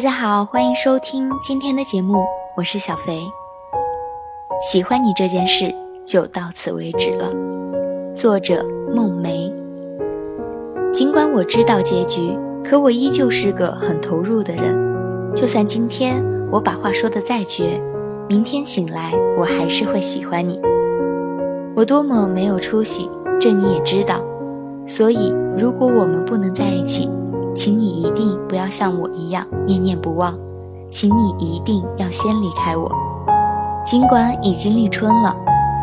大家好，欢迎收听今天的节目，我是小肥。喜欢你这件事就到此为止了。作者梦梅。尽管我知道结局，可我依旧是个很投入的人。就算今天我把话说的再绝，明天醒来我还是会喜欢你。我多么没有出息，这你也知道。所以，如果我们不能在一起，请你一定不要像我一样念念不忘，请你一定要先离开我。尽管已经立春了，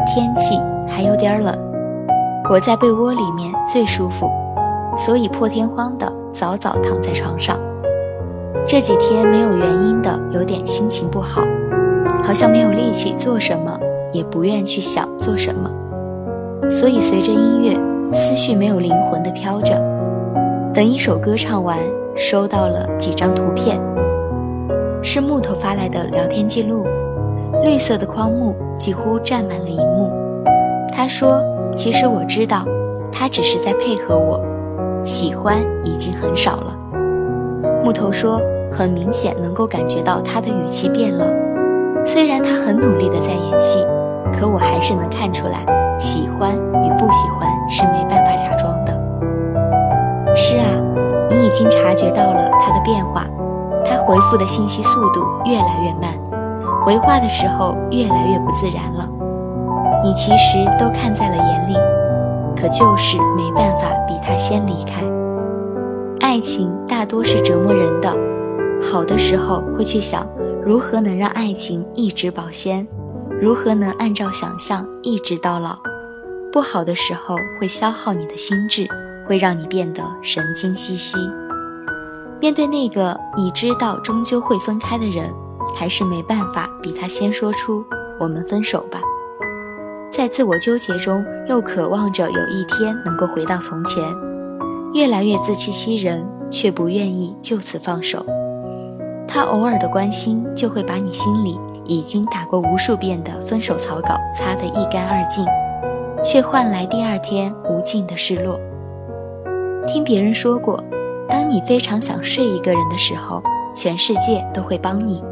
天气还有点冷，裹在被窝里面最舒服，所以破天荒的早早躺在床上。这几天没有原因的有点心情不好，好像没有力气做什么，也不愿去想做什么，所以随着音乐，思绪没有灵魂的飘着。等一首歌唱完，收到了几张图片，是木头发来的聊天记录，绿色的框幕几乎占满了荧幕。他说：“其实我知道，他只是在配合我，喜欢已经很少了。”木头说：“很明显能够感觉到他的语气变了，虽然他很努力的在演戏，可我还是能看出来，喜欢与不喜欢是没办法假装的。”已经察觉到了他的变化，他回复的信息速度越来越慢，回话的时候越来越不自然了。你其实都看在了眼里，可就是没办法比他先离开。爱情大多是折磨人的，好的时候会去想如何能让爱情一直保鲜，如何能按照想象一直到老；不好的时候会消耗你的心智。会让你变得神经兮兮。面对那个你知道终究会分开的人，还是没办法比他先说出“我们分手吧”。在自我纠结中，又渴望着有一天能够回到从前，越来越自欺欺人，却不愿意就此放手。他偶尔的关心，就会把你心里已经打过无数遍的分手草稿擦得一干二净，却换来第二天无尽的失落。听别人说过，当你非常想睡一个人的时候，全世界都会帮你；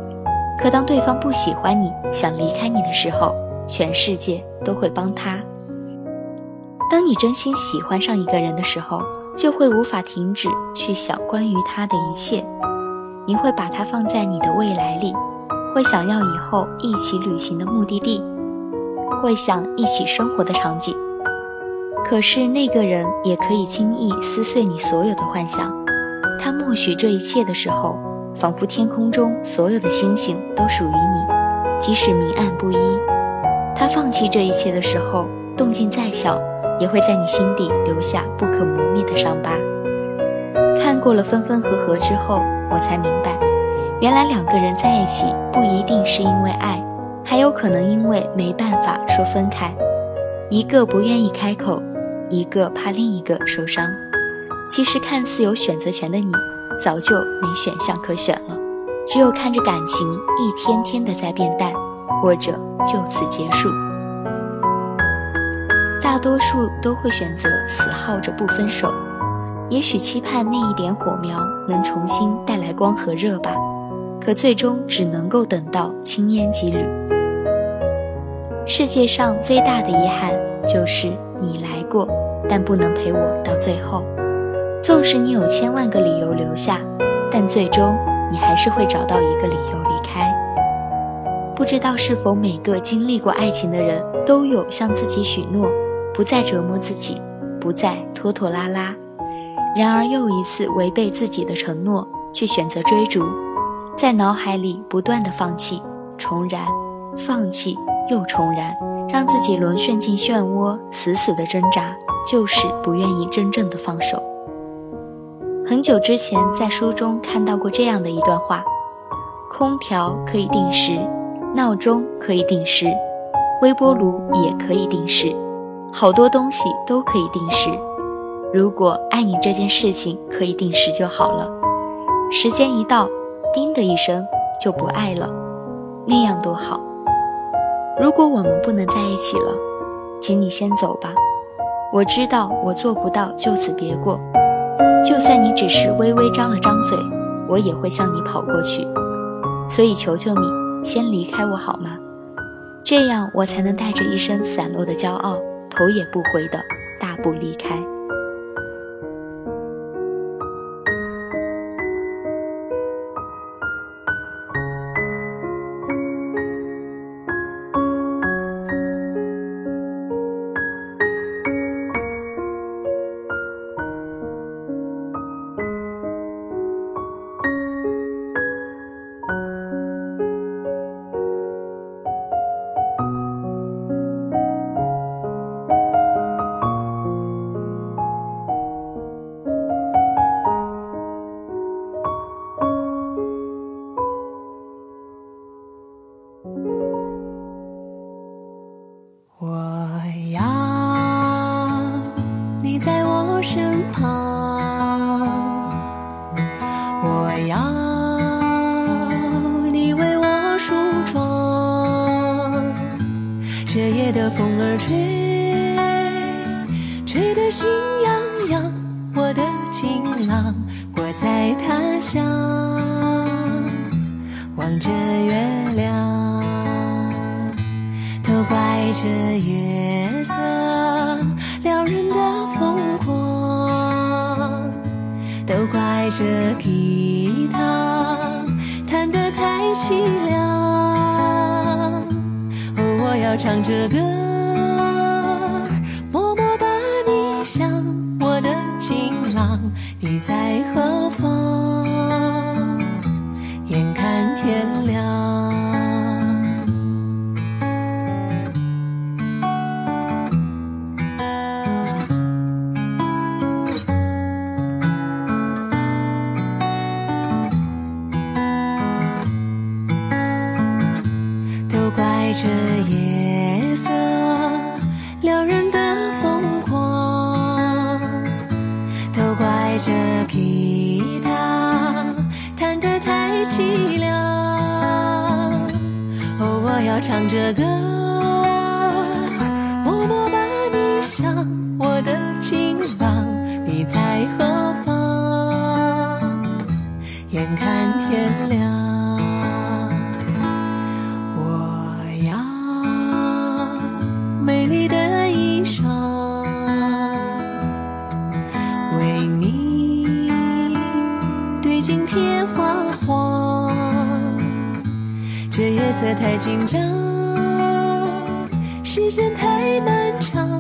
可当对方不喜欢你想离开你的时候，全世界都会帮他。当你真心喜欢上一个人的时候，就会无法停止去想关于他的一切，你会把他放在你的未来里，会想要以后一起旅行的目的地，会想一起生活的场景。可是那个人也可以轻易撕碎你所有的幻想。他默许这一切的时候，仿佛天空中所有的星星都属于你，即使明暗不一。他放弃这一切的时候，动静再小，也会在你心底留下不可磨灭的伤疤。看过了分分合合之后，我才明白，原来两个人在一起不一定是因为爱，还有可能因为没办法说分开，一个不愿意开口。一个怕另一个受伤，其实看似有选择权的你，早就没选项可选了，只有看着感情一天天的在变淡，或者就此结束。大多数都会选择死耗着不分手，也许期盼那一点火苗能重新带来光和热吧，可最终只能够等到青烟几缕。世界上最大的遗憾就是你来过。但不能陪我到最后。纵使你有千万个理由留下，但最终你还是会找到一个理由离开。不知道是否每个经历过爱情的人都有向自己许诺，不再折磨自己，不再拖拖拉拉。然而又一次违背自己的承诺，去选择追逐，在脑海里不断的放弃、重燃、放弃又重燃，让自己沦陷进漩涡，死死的挣扎。就是不愿意真正的放手。很久之前在书中看到过这样的一段话：空调可以定时，闹钟可以定时，微波炉也可以定时，好多东西都可以定时。如果爱你这件事情可以定时就好了，时间一到，叮的一声就不爱了，那样多好。如果我们不能在一起了，请你先走吧。我知道我做不到就此别过，就算你只是微微张了张嘴，我也会向你跑过去。所以求求你，先离开我好吗？这样我才能带着一身散落的骄傲，头也不回的大步离开。的风儿吹，吹得心痒痒。我的情郎，我在他乡，望着月亮，都怪这月色撩人的疯狂，都怪这吉他弹得太凄凉。唱着歌。色撩人的疯狂，都怪。这吉他弹得太凄凉，哦，我要唱着歌，色太紧张，时间太漫长。